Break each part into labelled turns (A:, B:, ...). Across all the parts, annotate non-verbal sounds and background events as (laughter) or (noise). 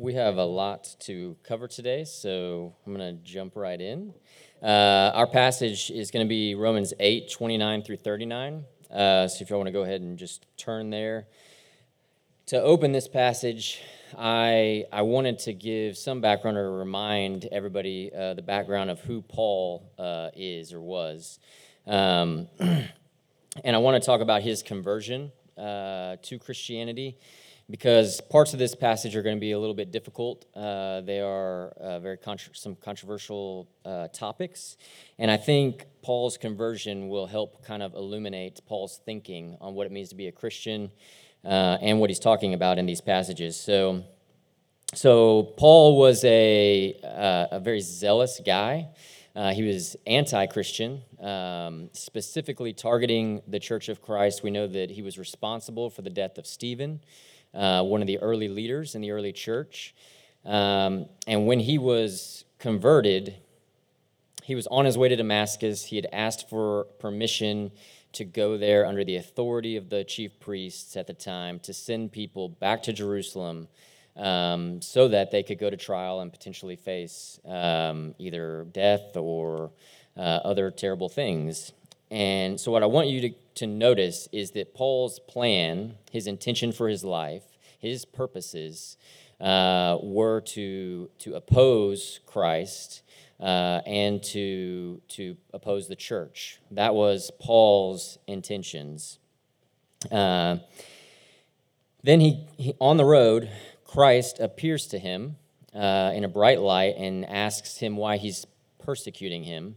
A: We have a lot to cover today, so I'm going to jump right in. Uh, our passage is going to be Romans 8, 29 through 39. Uh, so if you want to go ahead and just turn there. To open this passage, I, I wanted to give some background or remind everybody uh, the background of who Paul uh, is or was. Um, (clears throat) and I want to talk about his conversion uh, to Christianity because parts of this passage are going to be a little bit difficult. Uh, they are uh, very some controversial uh, topics, and I think Paul's conversion will help kind of illuminate Paul's thinking on what it means to be a Christian uh, and what he's talking about in these passages. So, so Paul was a uh, a very zealous guy. Uh, he was anti Christian, um, specifically targeting the Church of Christ. We know that he was responsible for the death of Stephen uh, one of the early leaders in the early church. Um, and when he was converted, he was on his way to Damascus. He had asked for permission to go there under the authority of the chief priests at the time to send people back to Jerusalem um, so that they could go to trial and potentially face um, either death or uh, other terrible things. And so, what I want you to, to notice is that Paul's plan, his intention for his life, his purposes uh, were to, to oppose Christ uh, and to, to oppose the church. That was Paul's intentions. Uh, then he, he, on the road, Christ appears to him uh, in a bright light and asks him why he's persecuting him.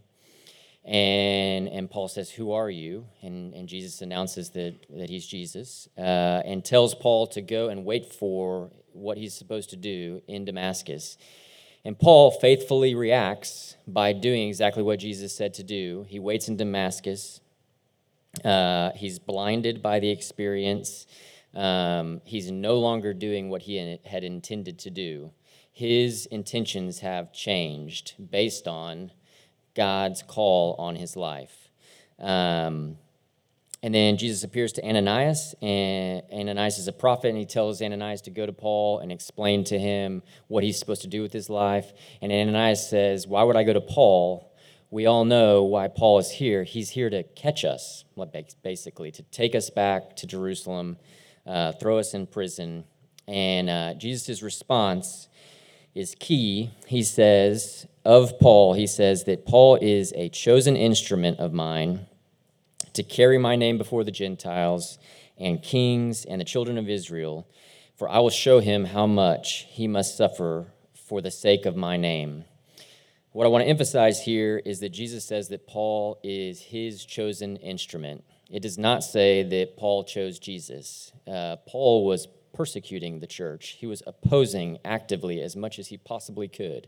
A: And, and Paul says, Who are you? And, and Jesus announces that, that he's Jesus uh, and tells Paul to go and wait for what he's supposed to do in Damascus. And Paul faithfully reacts by doing exactly what Jesus said to do. He waits in Damascus. Uh, he's blinded by the experience. Um, he's no longer doing what he had intended to do. His intentions have changed based on God's call on his life. Um, and then Jesus appears to Ananias, and Ananias is a prophet, and he tells Ananias to go to Paul and explain to him what he's supposed to do with his life. And Ananias says, Why would I go to Paul? We all know why Paul is here. He's here to catch us, basically, to take us back to Jerusalem, uh, throw us in prison. And uh, Jesus' response is key. He says, of Paul, he says that Paul is a chosen instrument of mine to carry my name before the Gentiles and kings and the children of Israel, for I will show him how much he must suffer for the sake of my name. What I want to emphasize here is that Jesus says that Paul is his chosen instrument. It does not say that Paul chose Jesus. Uh, Paul was persecuting the church, he was opposing actively as much as he possibly could.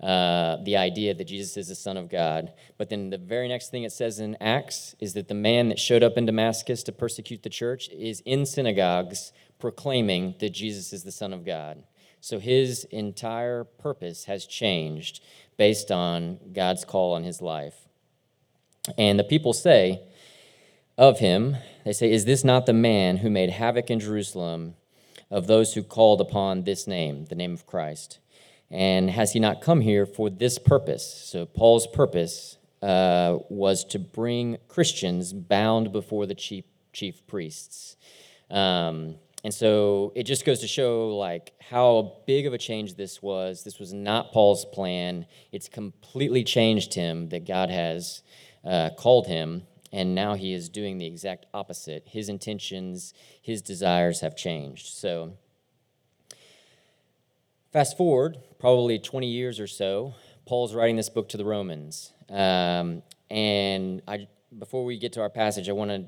A: Uh, the idea that Jesus is the Son of God. But then the very next thing it says in Acts is that the man that showed up in Damascus to persecute the church is in synagogues proclaiming that Jesus is the Son of God. So his entire purpose has changed based on God's call on his life. And the people say of him, they say, Is this not the man who made havoc in Jerusalem of those who called upon this name, the name of Christ? And has he not come here for this purpose? So, Paul's purpose uh, was to bring Christians bound before the chief, chief priests. Um, and so it just goes to show like how big of a change this was. This was not Paul's plan. It's completely changed him that God has uh, called him, and now he is doing the exact opposite. His intentions, his desires have changed. So Fast forward probably 20 years or so, Paul's writing this book to the Romans. Um, and I, before we get to our passage, I want to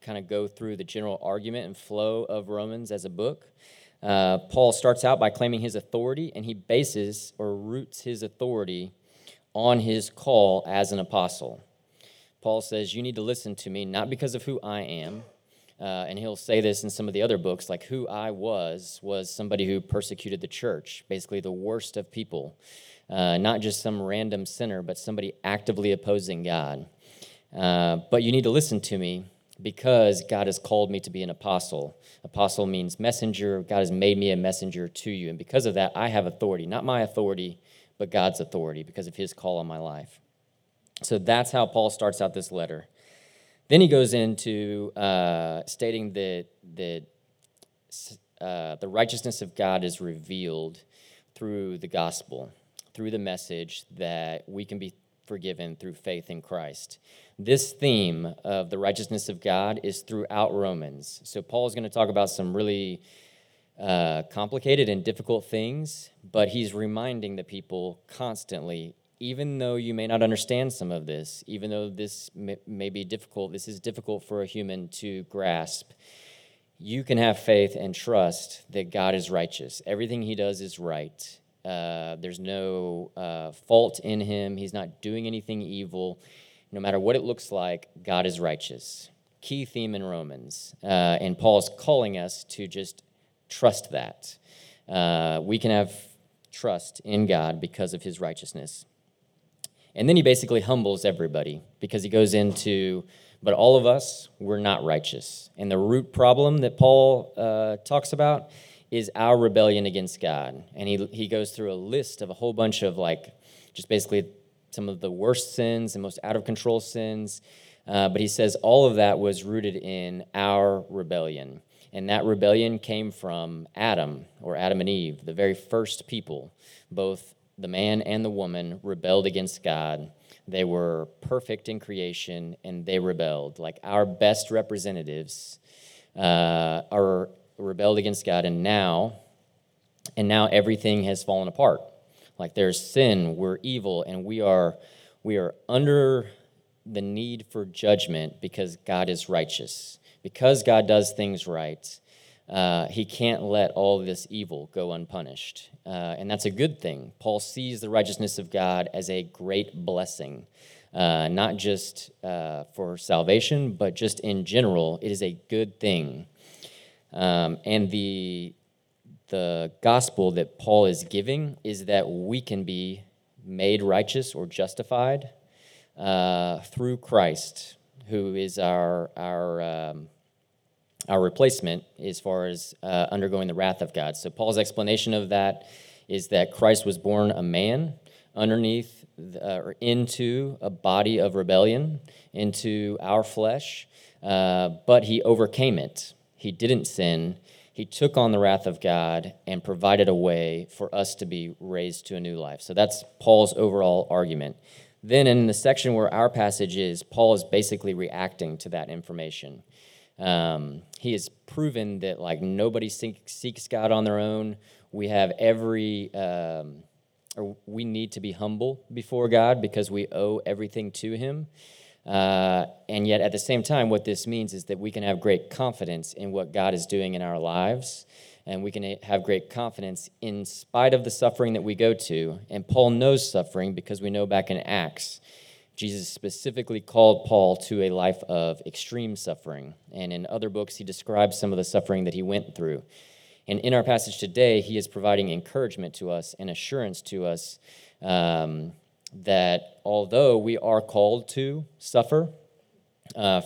A: kind of go through the general argument and flow of Romans as a book. Uh, Paul starts out by claiming his authority, and he bases or roots his authority on his call as an apostle. Paul says, You need to listen to me, not because of who I am, uh, and he'll say this in some of the other books, like who I was, was somebody who persecuted the church, basically the worst of people. Uh, not just some random sinner, but somebody actively opposing God. Uh, but you need to listen to me because God has called me to be an apostle. Apostle means messenger. God has made me a messenger to you. And because of that, I have authority, not my authority, but God's authority because of his call on my life. So that's how Paul starts out this letter. Then he goes into uh, stating that, that uh, the righteousness of God is revealed through the gospel, through the message that we can be forgiven through faith in Christ. This theme of the righteousness of God is throughout Romans. So, Paul is going to talk about some really uh, complicated and difficult things, but he's reminding the people constantly even though you may not understand some of this, even though this may, may, be difficult, this is difficult for a human to grasp, you can have faith and trust that God is righteous. Everything he does is right. Uh, there's no uh, fault in him. He's not doing anything evil. No matter what it looks like, God is righteous. Key theme in Romans. Uh, and Paul's calling us to just trust that. Uh, we can have trust in God because of his righteousness. And then he basically humbles everybody because he goes into, but all of us, we're not righteous. And the root problem that Paul uh, talks about is our rebellion against God. And he, he goes through a list of a whole bunch of like, just basically some of the worst sins and most out of control sins. Uh, but he says all of that was rooted in our rebellion. And that rebellion came from Adam, or Adam and Eve, the very first people. Both the man and the woman rebelled against God. They were perfect in creation and they rebelled. Like our best representatives uh, are rebelled against God, and now, and now everything has fallen apart. Like there's sin, we're evil, and we are we are under the need for judgment because God is righteous. Because God does things right, uh, he can't let all this evil go unpunished. Uh, and that's a good thing. Paul sees the righteousness of God as a great blessing, uh, not just uh, for salvation, but just in general. It is a good thing. Um, and the, the gospel that Paul is giving is that we can be made righteous or justified uh, through Christ, who is our, our, um, our replacement as far as uh, undergoing the wrath of God. So, Paul's explanation of that is that Christ was born a man underneath the, or into a body of rebellion, into our flesh, uh, but he overcame it he didn't sin. He took on the wrath of God and provided a way for us to be raised to a new life. So that's Paul's overall argument. Then, in the section where our passage is, Paul is basically reacting to that information. Um, he has proven that like nobody seeks God on their own. We have every, um, or we need to be humble before God because we owe everything to Him. Uh, and yet, at the same time, what this means is that we can have great confidence in what God is doing in our lives, and we can have great confidence in spite of the suffering that we go to. And Paul knows suffering because we know back in Acts, Jesus specifically called Paul to a life of extreme suffering. And in other books, he describes some of the suffering that he went through. And in our passage today, he is providing encouragement to us and assurance to us um, that although we are called to suffer uh,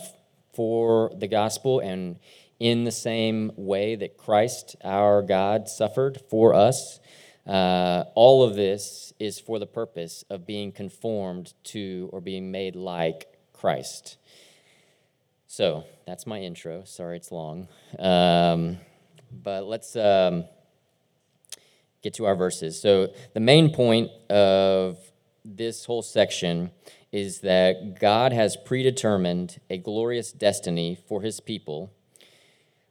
A: for the gospel and in the same way that Christ, our God, suffered for us, uh, all of this is for the purpose of being conformed to or being made like Christ. So that's my intro. Sorry it's long. Um, but let's um, get to our verses. So, the main point of this whole section is that God has predetermined a glorious destiny for his people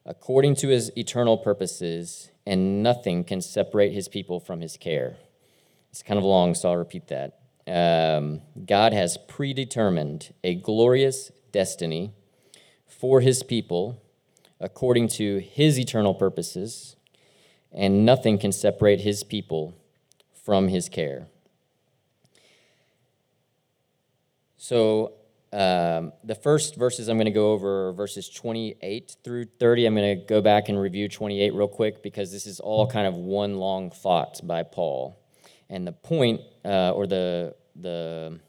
A: according to his eternal purposes, and nothing can separate his people from his care. It's kind of long, so I'll repeat that. Um, God has predetermined a glorious destiny for his people according to his eternal purposes, and nothing can separate his people from his care. So um, the first verses I'm going to go over verses 28 through 30. I'm going to go back and review 28 real quick because this is all kind of one long thought by Paul. And the point, uh, or the, the,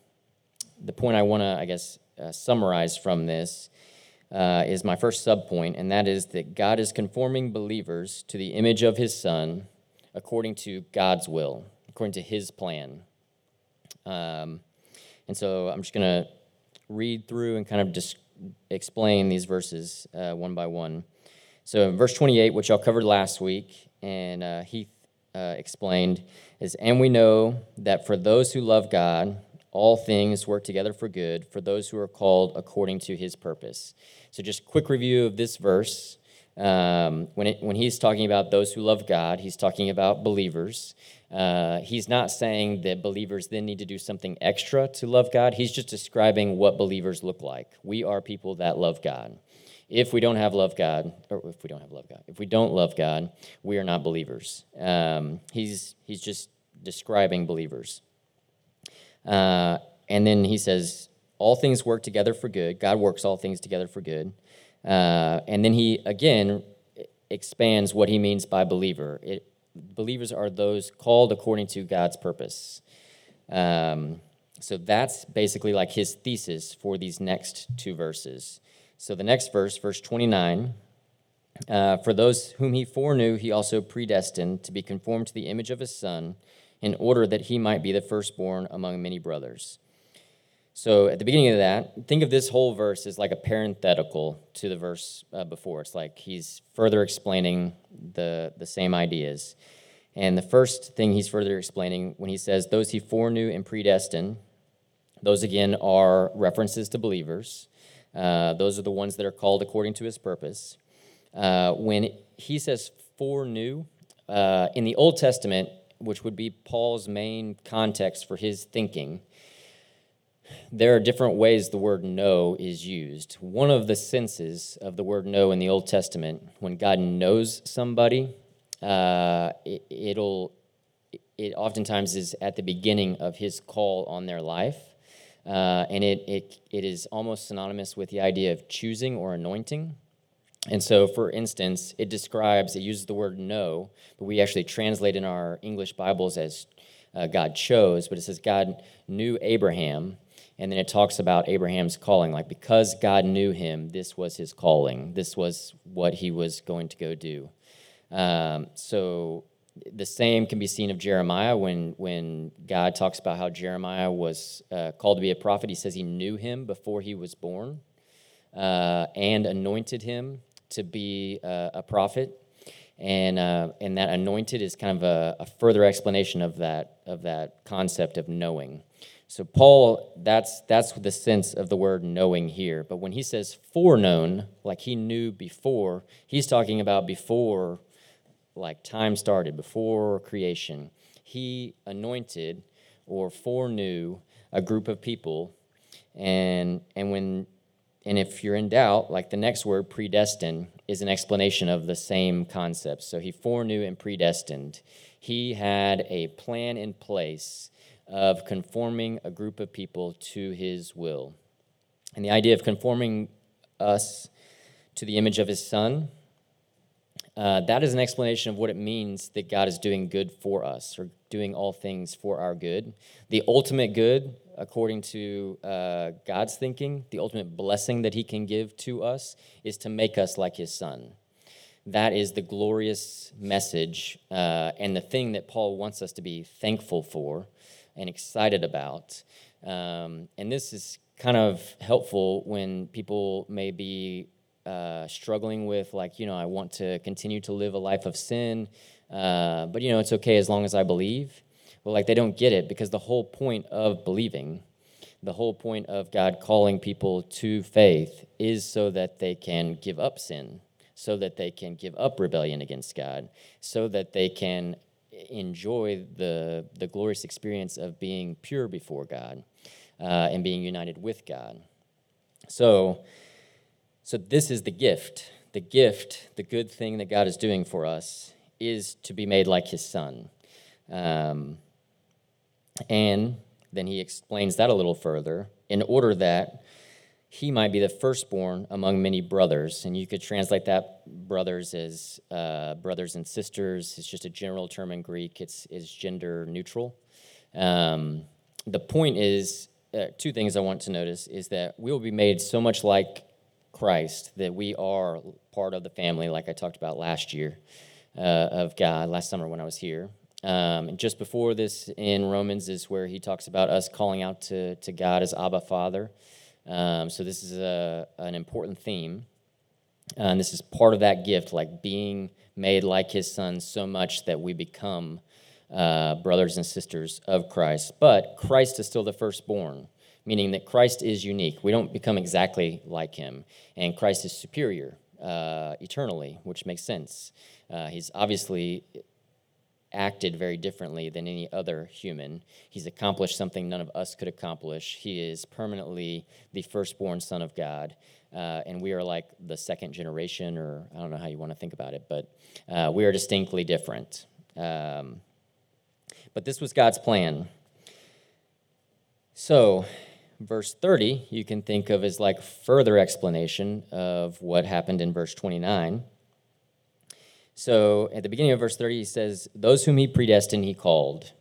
A: the point I want to, I guess, uh, summarize from this uh, is my first subpoint, and that is that God is conforming believers to the image of his Son according to God's will, according to his plan. Um, and so I'm just going to read through and kind of just explain these verses uh, one by one. So, verse 28, which I covered last week, and uh, Heath uh, explained, is And we know that for those who love God, all things work together for good, for those who are called according to his purpose. So, just quick review of this verse. Um, when, it, when he's talking about those who love God, he's talking about believers. Uh, he's not saying that believers then need to do something extra to love God. He's just describing what believers look like. We are people that love God. If we don't have love God, or if we don't have love God, if we don't love God, we are not believers. Um, he's, he's just describing believers. Uh, and then he says, all things work together for good. God works all things together for good. Uh, and then he again expands what he means by believer. It, believers are those called according to God's purpose. Um, so that's basically like his thesis for these next two verses. So the next verse, verse 29, uh, for those whom he foreknew, he also predestined to be conformed to the image of his Son, in order that he might be the firstborn among many brothers. So at the beginning of that, think of this whole verse as like a parenthetical to the verse uh, before. It's like he's further explaining the, the same ideas. And the first thing he's further explaining when he says, Those he foreknew and predestined, those again are references to believers. Uh, those are the ones that are called according to his purpose. Uh, when he says foreknew, uh, in the Old Testament, which would be Paul's main context for his thinking, there are different ways the word know is used. One of the senses of the word know in the Old Testament, when God knows somebody, uh, it, will it oftentimes is at the beginning of his call on their life. Uh, and it, it, it is almost synonymous with the idea of choosing or anointing. And so, for instance, it describes, it uses the word know, but we actually translate in our English Bibles as uh, God chose, but it says God knew Abraham and then it talks about Abraham's calling, like because God knew him, this was his calling. This was what he was going to go do. Um, so the same can be seen of Jeremiah when, when God talks about how Jeremiah was uh, called to be a prophet. He says he knew him before he was born uh, and anointed him to be uh, a prophet. And, uh, and that anointed is kind of a, a further explanation of that, of that concept of knowing. So Paul, that's that's the sense of the word knowing here. But when he says foreknown, like he knew before, he's talking about before like time started, before creation. He anointed or foreknew a group of people and and when and if you're in doubt, like the next word, predestined, is an explanation of the same concept. So he foreknew and predestined. He had a plan in place of conforming a group of people to his will. And the idea of conforming us to the image of his son, uh, that is an explanation of what it means that God is doing good for us or doing all things for our good. The ultimate good, according to uh, God's thinking, the ultimate blessing that he can give to us is to make us like his son. That is the glorious message uh, and the thing that Paul wants us to be thankful for and excited about. Um, and this is kind of helpful when people may be uh, struggling with, like, you know, I want to continue to live a life of sin, uh, but, you know, it's okay as long as I believe. Well, like, they don't get it because the whole point of believing, the whole point of God calling people to faith is so that they can give up sin, so that they can give up rebellion against God, so that they can enjoy the, the glorious experience of being pure before God uh, and being united with God. So, so this is the gift. The gift, the good thing that God is doing for us, is to be made like His Son. Um, and then he explains that a little further in order that he might be the firstborn among many brothers. And you could translate that brothers as uh, brothers and sisters. It's just a general term in Greek, it's, it's gender neutral. Um, the point is uh, two things I want to notice is that we will be made so much like Christ, that we are part of the family, like I talked about last year, uh, of God, last summer when I was here. Um, and just before this in Romans is where he talks about us calling out to, to God as Abba Father. Um, so this is a, an important theme. Uh, and this is part of that gift, like being made like his son so much that we become uh, brothers and sisters of Christ. But Christ is still the firstborn, meaning that Christ is unique. We don't become exactly like him, and Christ is superior uh, eternally, which makes sense. Uh, he's obviously acted very differently than any other human. He's accomplished something none of us could accomplish. He is permanently the firstborn Son of God. Uh, and we are like the second generation, or I don't know how you want to think about it, but uh, we are distinctly different. Um, but this was God's plan. So, verse 30, you can think of as like further explanation of what happened in verse 29. So at the beginning of verse 30, he says, Those whom he predestined, he called.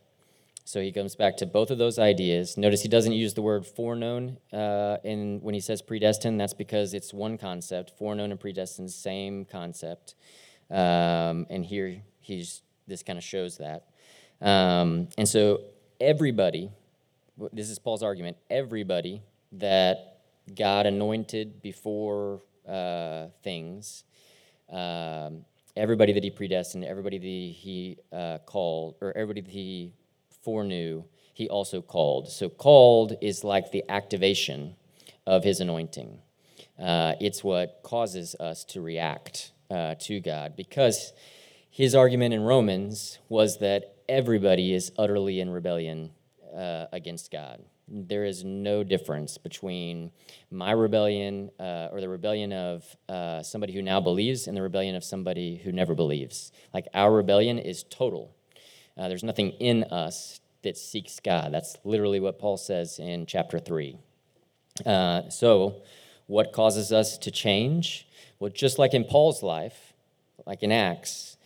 A: So he comes back to both of those ideas. Notice he doesn't use the word foreknown uh, in, when he says predestined. That's because it's one concept. Foreknown and predestined, same concept. Um, and here he's this kind of shows that. Um, and so everybody, this is Paul's argument, everybody that God anointed before uh, things um, everybody that he predestined, everybody that he uh, called, or everybody that he foreknew, he also called. So, called is like the activation of his anointing. Uh, it's what causes us to react uh, to God because his argument in Romans was that everybody is utterly in rebellion uh, against God there is no difference between my rebellion uh, or the rebellion of uh, somebody who now believes and the rebellion of somebody who never believes. Like our rebellion is total. Uh, there's nothing in us that seeks God. That's literally what Paul says in chapter 3. Uh, so, what causes us to change? Well, just like in Paul's life, like in Acts,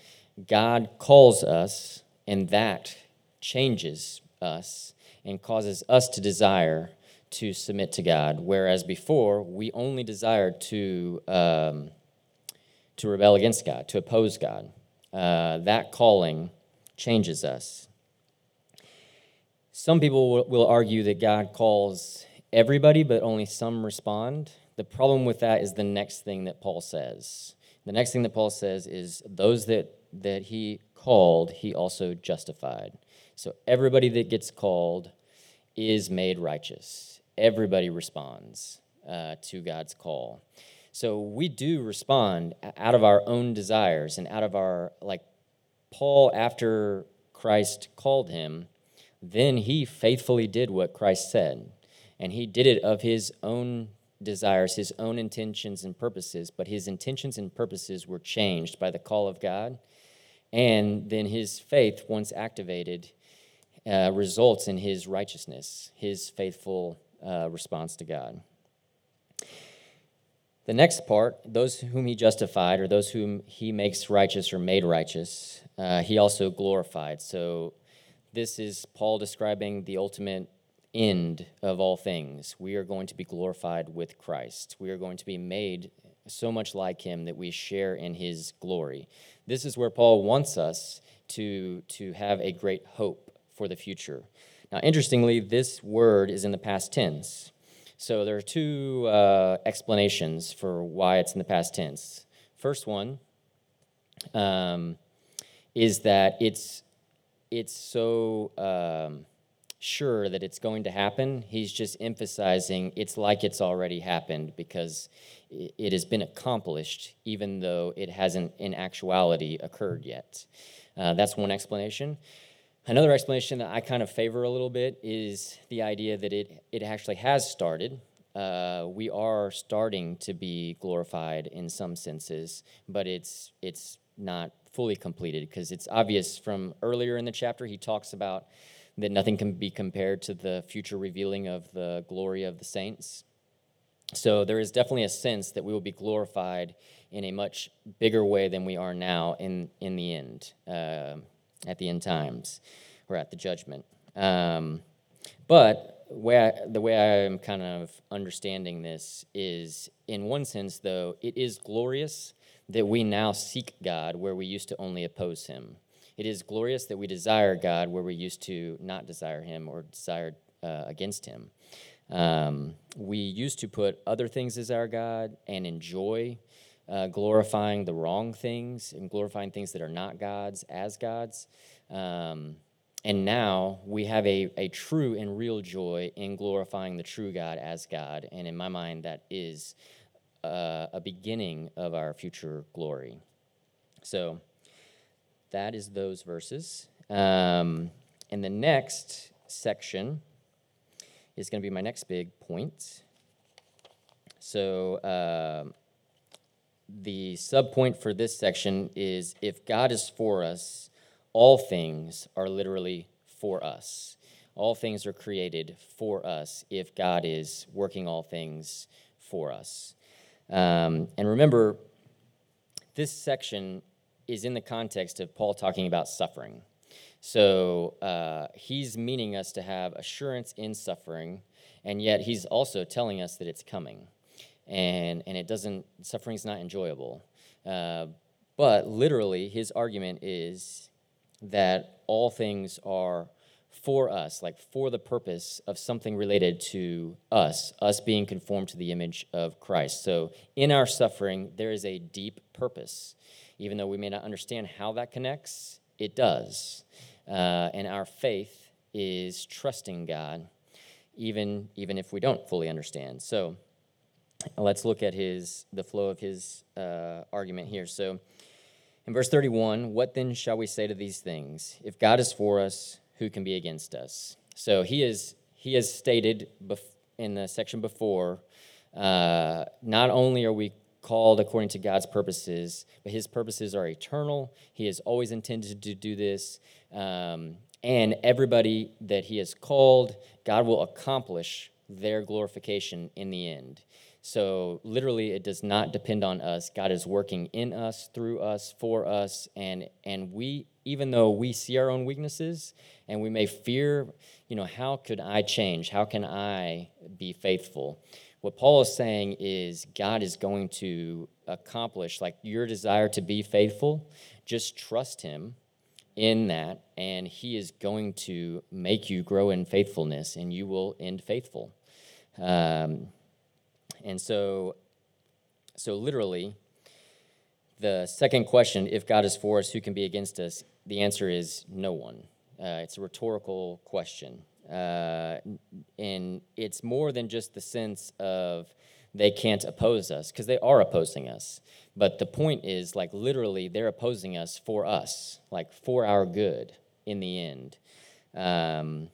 A: God calls us, and that changes us and causes us to desire to submit to God, whereas before we only desired to um, to rebel against God, to oppose God. Uh, that calling changes us. Some people will argue that God calls everybody, but only some respond. The problem with that is the next thing that Paul says. The next thing that Paul says is those that that he called, he also justified. So everybody that gets called is made righteous. Everybody responds uh, to God's call. So we do respond out of our own desires and out of our, like Paul, after Christ called him, then he faithfully did what Christ said. And he did it of his own desires, his own intentions and purposes, but his intentions and purposes were changed by the call of God. And then his faith, once activated, uh, results in his righteousness, his faithful uh, response to God. The next part, those whom he justified, or those whom he makes righteous or made righteous, uh, he also glorified. So this is Paul describing the ultimate end of all things. We are going to be glorified with Christ. We are going to be made so much like him that we share in his glory. This is where Paul wants us to, to have a great hope for the future. Now, interestingly, this word is in the past tense. So there are two uh, explanations for why it's in the past tense. First one um, is that it's it's so um, sure that it's going to happen. He's just emphasizing it's like it's already happened because it has been accomplished, even though it hasn't in actuality occurred yet. Uh, that's one explanation. Another explanation that I kind of favor a little bit is the idea that it, it actually has started. Uh, we are starting to be glorified in some senses, but it's, it's not fully completed because it's obvious from earlier in the chapter, he talks about that nothing can be compared to the future revealing of the glory of the saints. So there is definitely a sense that we will be glorified in a much bigger way than we are now in, in the end. Uh, at the end times or at the judgment. Um, but I, the way I'm kind of understanding this is, in one sense, though, it is glorious that we now seek God where we used to only oppose Him. It is glorious that we desire God where we used to not desire Him or desire uh, against Him. Um, we used to put other things as our God and enjoy uh, glorifying the wrong things and glorifying things that are not God's as God's. Um, and now we have a, a true and real joy in glorifying the true God as God. And in my mind, that is uh, a beginning of our future glory. So that is those verses. Um, and the next section is going to be my next big point. So uh, the subpoint for this section is if God is for us, all things are literally for us. All things are created for us if God is working all things for us. Um, and remember, this section is in the context of Paul talking about suffering. So uh, he's meaning us to have assurance in suffering, and yet he's also telling us that it's coming. And, and it doesn't, suffering's not enjoyable. Uh, but literally, his argument is that all things are for us, like for the purpose of something related to us, us being conformed to the image of Christ. So in our suffering, there is a deep purpose. Even though we may not understand how that connects, it does. Uh, and our faith is trusting God, even, even if we don't fully understand. So let's look at his, the flow of his uh, argument here. So in verse 31, what then shall we say to these things? If God is for us, who can be against us? So he is he has stated in the section before, uh, not only are we called according to God's purposes, but his purposes are eternal. He has always intended to do this. Um, and everybody that he has called, God will accomplish their glorification in the end. So, literally, it does not depend on us. God is working in us, through us, for us, and, and we, even though we see our own weaknesses and we may fear, you know, how could I change? How can I be faithful? What Paul is saying is God is going to accomplish, like your desire to be faithful, just trust Him in that, and He is going to make you grow in faithfulness, and you will end faithful. Um, and so, so literally, the second question, if God is for us, who can be against us? The answer is no one. Uh, it's a rhetorical question. Uh, and it's more than just the sense of they can't oppose us, because they are opposing us. But the point is, like, literally, they're opposing us for us, like, for our good in the end. Um,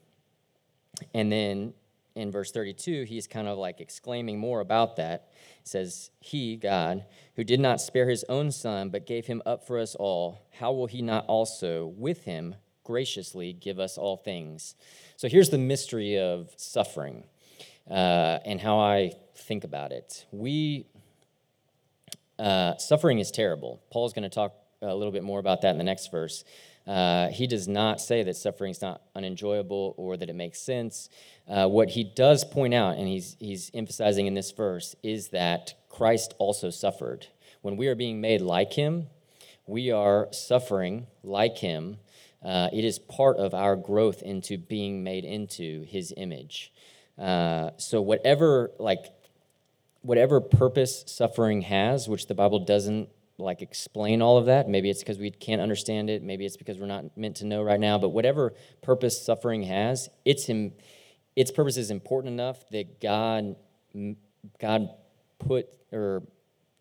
A: and then in verse 32, he's kind of like exclaiming more about that. It says, He, God, who did not spare his own son, but gave him up for us all, how will he not also, with him, graciously give us all things? So here's the mystery of suffering uh, and how I think about it. We, uh, suffering is terrible. Paul's going to talk a little bit more about that in the next verse. Uh, he does not say that suffering is not unenjoyable or that it makes sense. Uh, what he does point out, and he's, he's emphasizing in this verse, is that Christ also suffered. When we are being made like him, we are suffering like him. Uh, it is part of our growth into being made into his image. Uh, so, whatever, like, whatever purpose suffering has, which the Bible doesn't like explain all of that. Maybe it's because we can't understand it. Maybe it's because we're not meant to know right now. But whatever purpose suffering has, it's him. Its purpose is important enough that God, God put or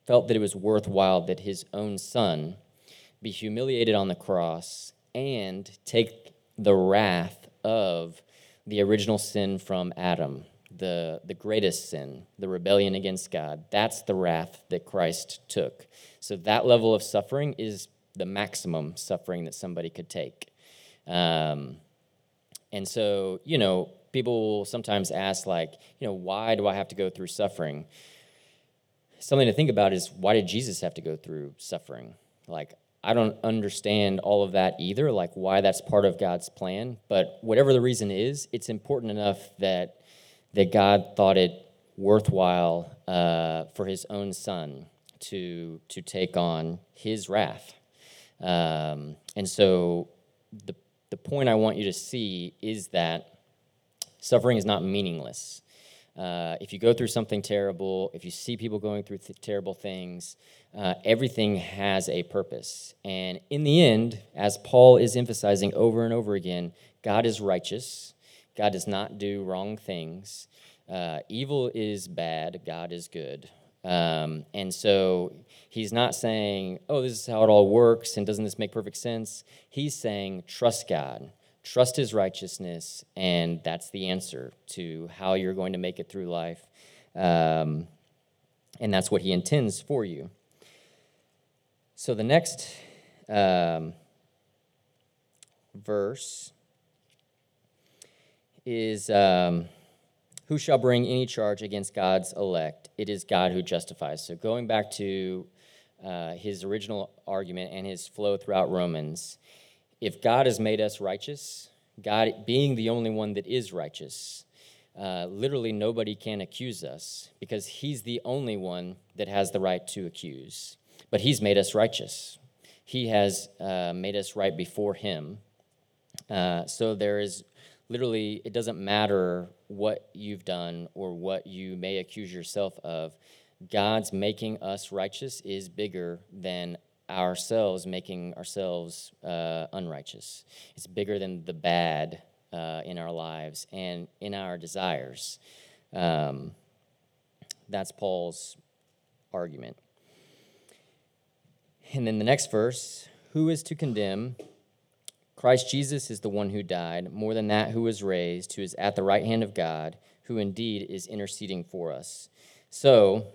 A: felt that it was worthwhile that His own Son be humiliated on the cross and take the wrath of the original sin from Adam the, the greatest sin, the rebellion against God. That's the wrath that Christ took. So that level of suffering is the maximum suffering that somebody could take. Um, and so, you know, people will sometimes ask, like, you know, why do I have to go through suffering? Something to think about is why did Jesus have to go through suffering? Like, I don't understand all of that either, like why that's part of God's plan. But whatever the reason is, it's important enough that that God thought it worthwhile uh, for his own son to, to take on his wrath. Um, and so the, the point I want you to see is that suffering is not meaningless. Uh, if you go through something terrible, if you see people going through th- terrible things, uh, everything has a purpose. And in the end, as Paul is emphasizing over and over again, God is righteous. God does not do wrong things. Uh, evil is bad. God is good. Um, and so he's not saying, oh, this is how it all works and doesn't this make perfect sense? He's saying, trust God trust his righteousness, and that's the answer to how you're going to make it through life. Um, and that's what he intends for you. So the next um, verse is um, Who shall bring any charge against God's elect? It is God who justifies. So going back to uh, his original argument and his flow throughout Romans, if God has made us righteous, God being the only one that is righteous, uh, literally nobody can accuse us because He's the only one that has the right to accuse. But He's made us righteous. He has uh, made us right before Him. Uh, so there is literally, it doesn't matter what you've done or what you may accuse yourself of. God's making us righteous is bigger than ourselves making ourselves uh, unrighteous. It's bigger than the bad uh, in our lives and in our desires. Um, that's Paul's argument. And then the next verse who is to condemn? Christ Jesus is the one who died, more than that, who was raised, who is at the right hand of God, who indeed is interceding for us. So,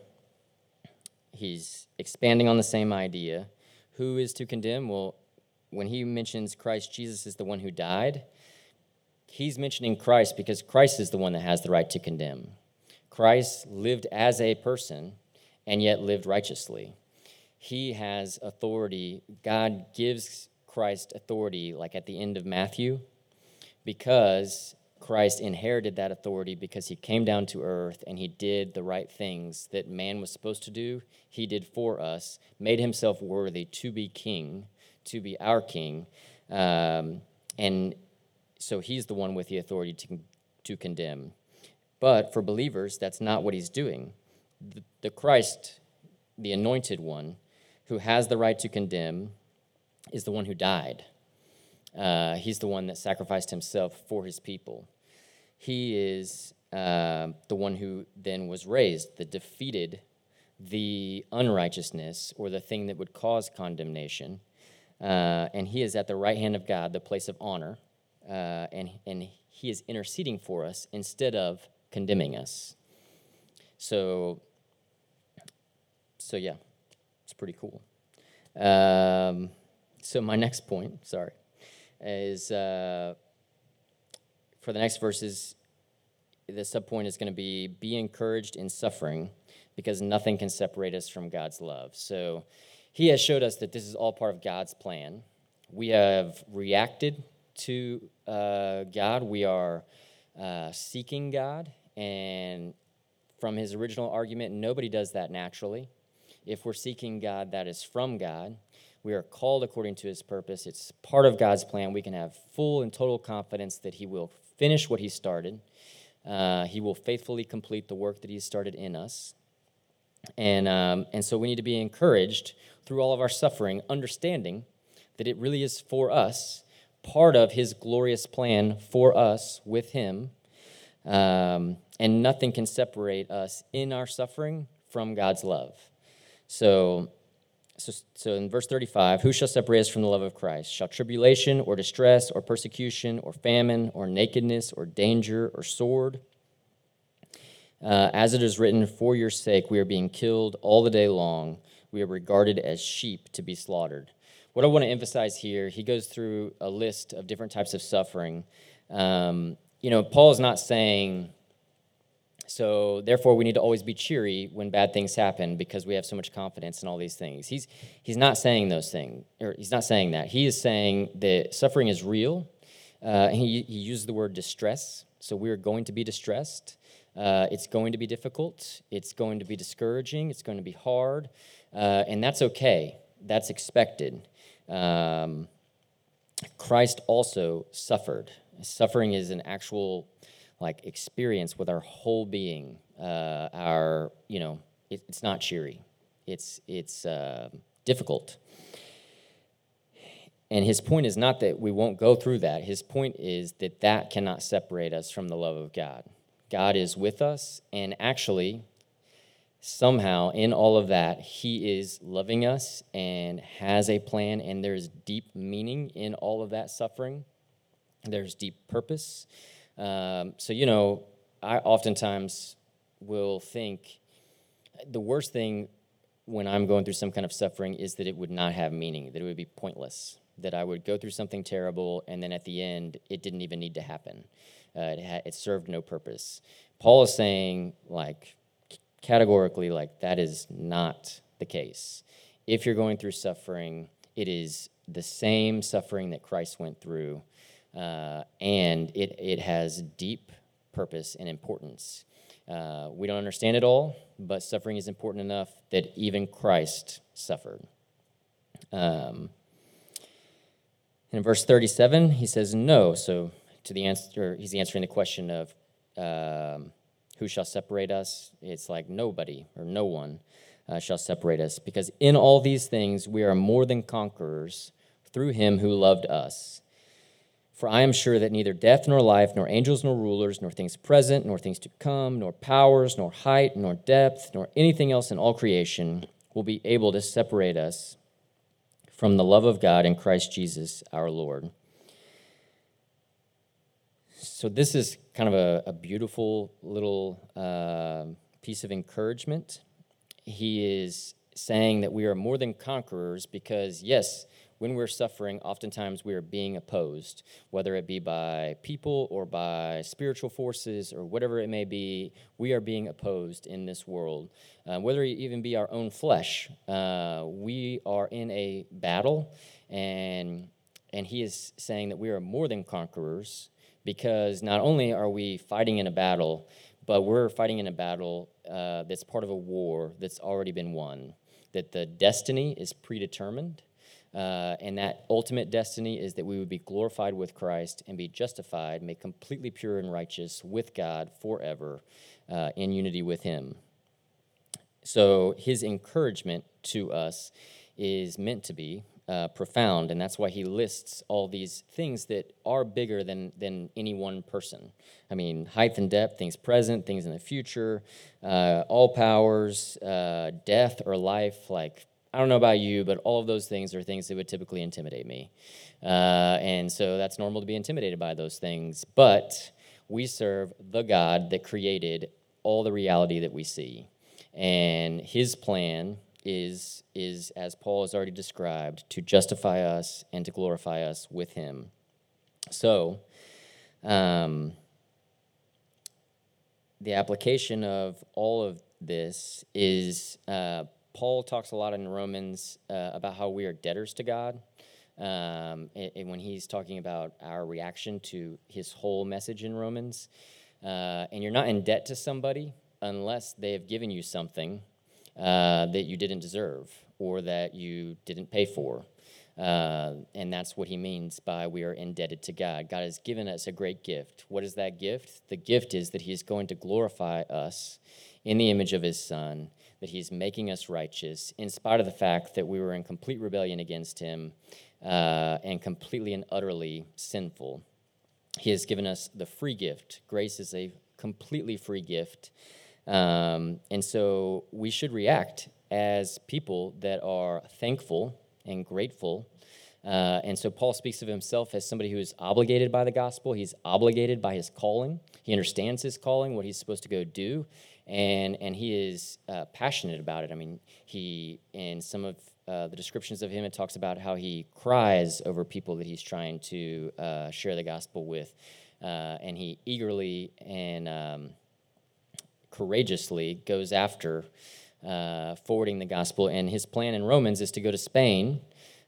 A: he's expanding on the same idea. Who is to condemn? Well, when he mentions Christ Jesus is the one who died, he's mentioning Christ because Christ is the one that has the right to condemn. Christ lived as a person and yet lived righteously. He has authority. God gives Christ authority, like at the end of Matthew, because Christ inherited that authority because he came down to earth and he did the right things that man was supposed to do. He did for us, made himself worthy to be king, to be our king. Um, and so he's the one with the authority to, to condemn. But for believers, that's not what he's doing. The, the Christ, the anointed one, who has the right to condemn, is the one who died. Uh, he's the one that sacrificed himself for his people. He is uh, the one who then was raised, that defeated the unrighteousness or the thing that would cause condemnation. Uh, and he is at the right hand of God, the place of honor. Uh, and, and he is interceding for us instead of condemning us. So, so yeah, it's pretty cool. Um, so my next point, sorry is uh, for the next verses, the subpoint is going to be be encouraged in suffering because nothing can separate us from God's love. So he has showed us that this is all part of God's plan. We have reacted to uh, God, we are uh, seeking God, and from his original argument, nobody does that naturally. If we're seeking God, that is from God. We are called according to his purpose. It's part of God's plan. We can have full and total confidence that he will finish what he started. Uh, he will faithfully complete the work that he started in us. And, um, and so we need to be encouraged through all of our suffering, understanding that it really is for us, part of his glorious plan for us with him. Um, and nothing can separate us in our suffering from God's love. So so, so in verse 35, who shall separate us from the love of Christ? Shall tribulation or distress or persecution or famine or nakedness or danger or sword? Uh, as it is written, for your sake we are being killed all the day long. We are regarded as sheep to be slaughtered. What I want to emphasize here, he goes through a list of different types of suffering. Um, you know, Paul is not saying so therefore, we need to always be cheery when bad things happen because we have so much confidence in all these things. He's he's not saying those things, or he's not saying that. He is saying that suffering is real. Uh, he he uses the word distress. So we are going to be distressed. Uh, it's going to be difficult. It's going to be discouraging. It's going to be hard. Uh, and that's okay. That's expected. Um, Christ also suffered. Suffering is an actual like experience with our whole being. Uh, our, you know, it, it's not cheery. It's it's uh, difficult. And his point is not that we won't go through that. His point is that that cannot separate us from the love of God. God is with us, and actually, somehow in all of that, He is loving us and has a plan, and there's deep meaning in all of that suffering. There's deep purpose. Um, so, you know, I oftentimes will think the worst thing when I'm going through some kind of suffering is that it would not have meaning, that it would be pointless, that I would go through something terrible, and then at the end, it didn't even need to happen. Uh, it, ha- it served no purpose. Paul is saying, like, categorically, like, that is not the case. If you're going through suffering, it is the same suffering that Christ went through, uh, and it, it has deep purpose and importance. Uh, we don't understand it all, but suffering is important enough that even Christ suffered. Um, in verse 37, he says, No. So to the answer, he's answering the question of um, who shall separate us? It's like nobody or no one uh, shall separate us, because in all these things we are more than conquerors through him who loved us. For I am sure that neither death nor life, nor angels nor rulers, nor things present, nor things to come, nor powers, nor height, nor depth, nor anything else in all creation will be able to separate us from the love of God in Christ Jesus our Lord. So, this is kind of a, a beautiful little uh, piece of encouragement. He is saying that we are more than conquerors because, yes, when we're suffering, oftentimes we are being opposed, whether it be by people or by spiritual forces or whatever it may be. We are being opposed in this world, uh, whether it even be our own flesh. Uh, we are in a battle, and and he is saying that we are more than conquerors because not only are we fighting in a battle, but we're fighting in a battle uh, that's part of a war that's already been won, that the destiny is predetermined. Uh, and that ultimate destiny is that we would be glorified with Christ and be justified, made completely pure and righteous with God forever uh, in unity with Him. So his encouragement to us is meant to be uh, profound, and that's why he lists all these things that are bigger than than any one person. I mean, height and depth, things present, things in the future, uh, all powers, uh, death or life. Like I don't know about you, but all of those things are things that would typically intimidate me, uh, and so that's normal to be intimidated by those things. But we serve the God that created all the reality that we see, and His plan is, is, as Paul has already described, to justify us and to glorify us with him. So, um, the application of all of this is uh, Paul talks a lot in Romans uh, about how we are debtors to God. Um, when he's talking about our reaction to his whole message in Romans, uh, and you're not in debt to somebody unless they have given you something uh, that you didn't deserve or that you didn't pay for. Uh, and that's what he means by we are indebted to God. God has given us a great gift. What is that gift? The gift is that he is going to glorify us in the image of his son, that he's making us righteous, in spite of the fact that we were in complete rebellion against him uh, and completely and utterly sinful. He has given us the free gift. Grace is a completely free gift um, and so we should react as people that are thankful and grateful. Uh, and so Paul speaks of himself as somebody who is obligated by the gospel. He's obligated by his calling. He understands his calling, what he's supposed to go do, and and he is uh, passionate about it. I mean, he in some of uh, the descriptions of him, it talks about how he cries over people that he's trying to uh, share the gospel with, uh, and he eagerly and um, courageously goes after uh, forwarding the gospel. And his plan in Romans is to go to Spain,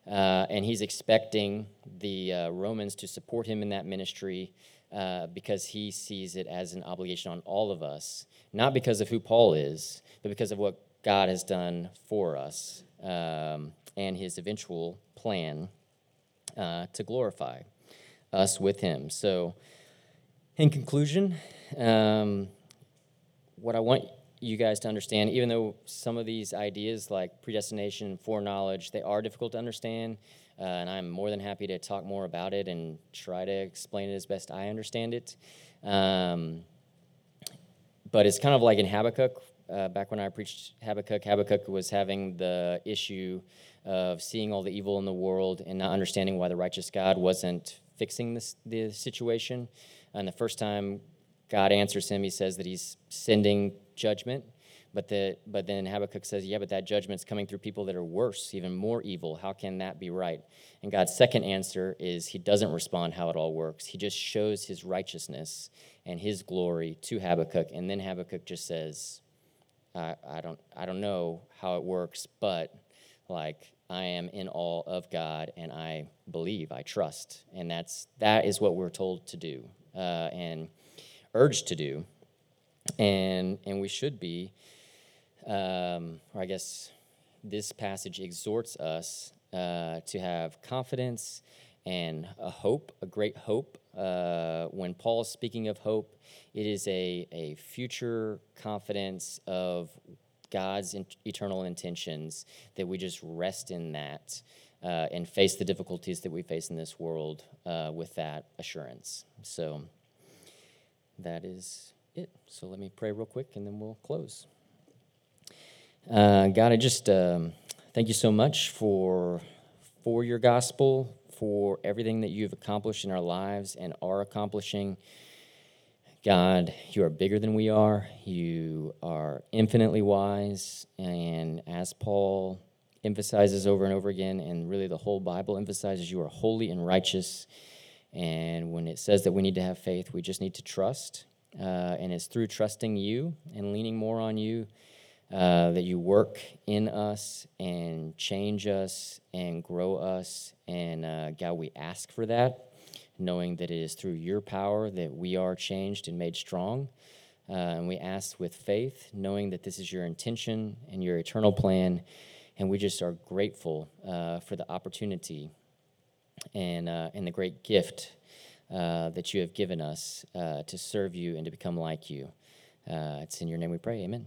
A: uh, and he's expecting the Romans to support him in that ministry. because he sees it as an obligation on all of us, not because of who Paul is, but because of what God has done for us um, and his eventual plan uh, to glorify us with him. So, in conclusion, um, what I want you guys to understand, even though some of these ideas like predestination, foreknowledge, they are difficult to understand, uh, and I'm more than happy to talk more about it and try to explain it as best I understand it. Um, but it's kind of like in Habakkuk. Uh, back when I preached Habakkuk, Habakkuk was having the issue of seeing all the evil in the world and not understanding why the righteous God wasn't fixing this, the situation. And the first time God answers him, he says that he's sending judgment. But, the, but then Habakkuk says, Yeah, but that judgment's coming through people that are worse, even more evil. How can that be right? And God's second answer is he doesn't respond how it all works. He just shows his righteousness and his glory to Habakkuk. And then Habakkuk just says, I, I, don't, I don't know how it works, but like I am in awe of God and I believe, I trust. And that's, that is what we're told to do uh, and urged to do. And, and we should be um, or I guess this passage exhorts us uh, to have confidence and a hope, a great hope. Uh, when Paul is speaking of hope, it is a, a future confidence of God's in, eternal intentions that we just rest in that uh, and face the difficulties that we face in this world uh, with that assurance. So that is it. So let me pray real quick and then we'll close. Uh, God, I just um, thank you so much for for your gospel, for everything that you've accomplished in our lives and are accomplishing. God, you are bigger than we are. You are infinitely wise. And as Paul emphasizes over and over again, and really the whole Bible emphasizes, you are holy and righteous. And when it says that we need to have faith, we just need to trust. Uh, and it's through trusting you and leaning more on you uh, that you work in us and change us and grow us. And uh, God, we ask for that, knowing that it is through your power that we are changed and made strong. Uh, and we ask with faith, knowing that this is your intention and your eternal plan. And we just are grateful uh, for the opportunity and, uh, and the great gift uh, that you have given us to serve you and to become like you. it's in your name we pray. Amen.